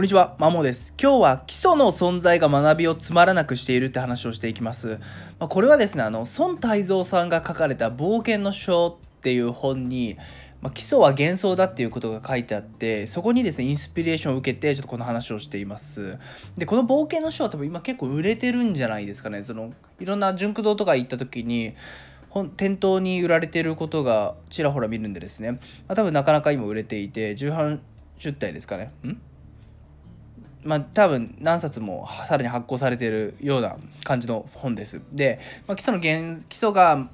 こんにちは、マモです。今日は基礎の存在が学びをつまらなくしているって話をしていきます。まあ、これはですね、あの、孫泰造さんが書かれた冒険の書っていう本に、まあ、基礎は幻想だっていうことが書いてあって、そこにですね、インスピレーションを受けて、ちょっとこの話をしています。で、この冒険の書は多分今結構売れてるんじゃないですかね。その、いろんな純駆堂とか行った時に本、店頭に売られてることがちらほら見るんでですね、まあ、多分なかなか今売れていて、重版出体ですかね。ん？まあ、多分何冊もさらに発行されているような感じの本です。で、まあ、基礎の原基礎が、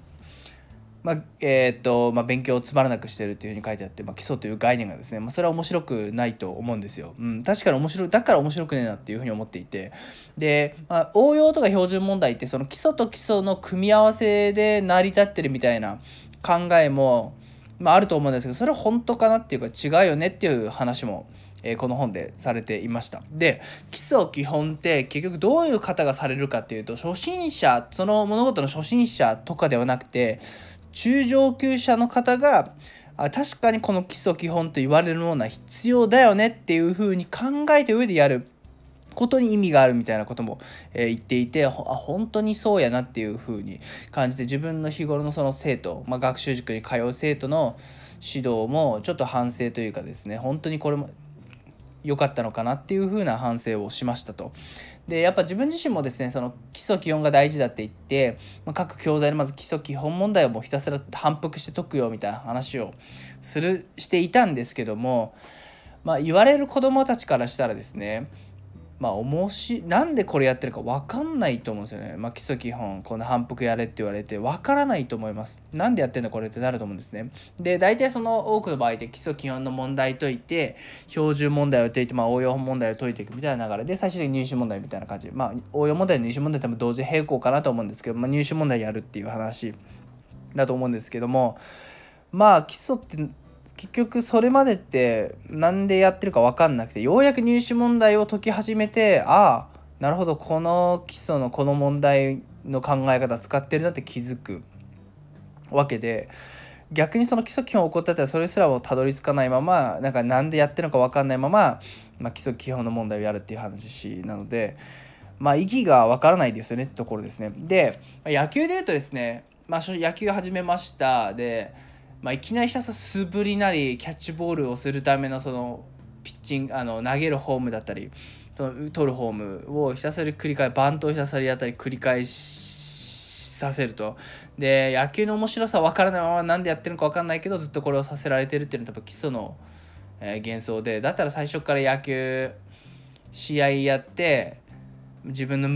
まあえー、っとまあ、勉強をつまらなくしてるっていうふうに書いてあって、まあ、基礎という概念がですね、まあ、それは面白くないと思うんですよ。うん、確かに面白いだから面白くねえなっていうふうに思っていてで、まあ、応用とか標準問題ってその基礎と基礎の組み合わせで成り立ってるみたいな考えも、まあ、あると思うんですけどそれは本当かなっていうか違うよねっていう話もえー、この本でされていました。で基礎基本って結局どういう方がされるかっていうと初心者その物事の初心者とかではなくて中上級者の方があ確かにこの基礎基本と言われるものは必要だよねっていうふうに考えた上でやることに意味があるみたいなことも、え、言っていてあ本当にそうやなっていうふうに感じて自分の日頃のその生徒、まあ、学習塾に通う生徒の指導もちょっと反省というかですね本当にこれも良かったのかなっていう風な反省をしましたと。でやっぱ自分自身もですねその基礎基本が大事だって言って、まあ、各教材でまず基礎基本問題をもうひたすら反復して解くよみたいな話をするしていたんですけども、まあ、言われる子どもたちからしたらですねまあ、おもしなんでこれやってるか分かんないと思うんですよね。まあ、基礎基本、この反復やれって言われて分からないと思います。なんでやってんだこれってなると思うんですね。で、大体その多くの場合で基礎基本の問題解いて、標準問題を解いて、まあ、応用問題を解いていくみたいな流れで、最終的に入試問題みたいな感じ。まあ、応用問題、入試問題多分同時並行かなと思うんですけど、まあ、入試問題やるっていう話だと思うんですけども、まあ、基礎って結局それまでって何でやってるか分かんなくてようやく入試問題を解き始めてああなるほどこの基礎のこの問題の考え方使ってるなって気づくわけで逆にその基礎基本起こったらそれすらもたどり着かないままなんか何でやってるのか分かんないまま、まあ、基礎基本の問題をやるっていう話なのでまあ意義が分からないですよねってところですね。で野球で言うとですね、まあ、野球始めましたでまあ、いきなりひたすら素振りなりキャッチボールをするためのそのピッチングあの投げるフォームだったりその取るフォームをひたすら繰り返バントをひたすらやったり繰り返しさせると。で野球の面白さ分からないまま何でやってるのか分かんないけどずっとこれをさせられてるっていうのは多分基礎の、えー、幻想でだったら最初から野球試合やって自分の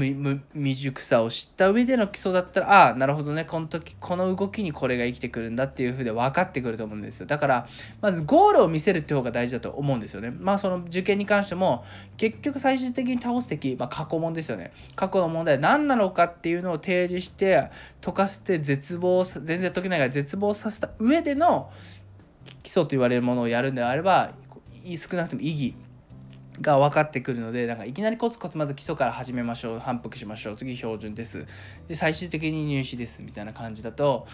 未熟さを知った上での基礎だったらああなるほどね。この時この動きにこれが生きてくるんだっていうふうで分かってくると思うんですよ。だからまずゴールを見せるって方が大事だと思うんですよね。まあその受験に関しても結局最終的に倒す敵、まあ、過去問ですよね。過去の問題は何なのかっていうのを提示して解かせて絶望全然解けないから絶望させた上での基礎と言われるものをやるんであれば少なくとも意義が分かってくるのでなんかいきなりコツコツまず基礎から始めましょう。反復しましょう。次標準です。で最終的に入試ですみたいな感じだと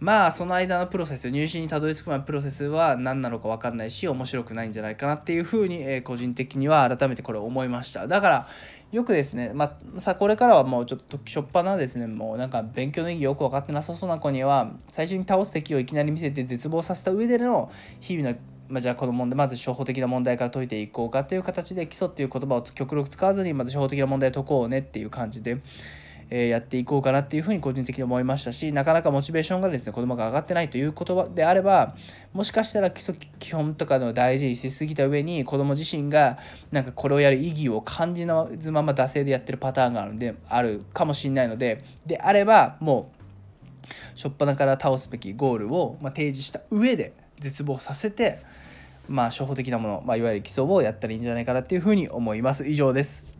まあその間のプロセス入試にたどり着くまでプロセスは何なのか分かんないし面白くないんじゃないかなっていうふうに、えー、個人的には改めてこれ思いました。だからよくですね、まあ、さこれからはもうちょっとしょっぱなですねもうなんか勉強の意義よく分かってなさそうな子には最初に倒す敵をいきなり見せて絶望させた上での日々のまあ、じゃあこの問題まず初歩的な問題から解いていこうかという形で基礎っていう言葉を極力使わずにまず初歩的な問題を解こうねっていう感じで、えー、やっていこうかなっていうふうに個人的に思いましたしなかなかモチベーションがですね子供が上がってないという言葉であればもしかしたら基礎基本とかの大事にしすぎた上に子供自身がなんかこれをやる意義を感じずまま惰性でやってるパターンがあるんであるかもしれないのでであればもう初っ端から倒すべきゴールを、ま提示した上で絶望させてまあ、初歩的なもの、まあ、いわゆる基礎をやったらいいんじゃないかなっていうふうに思います。以上です。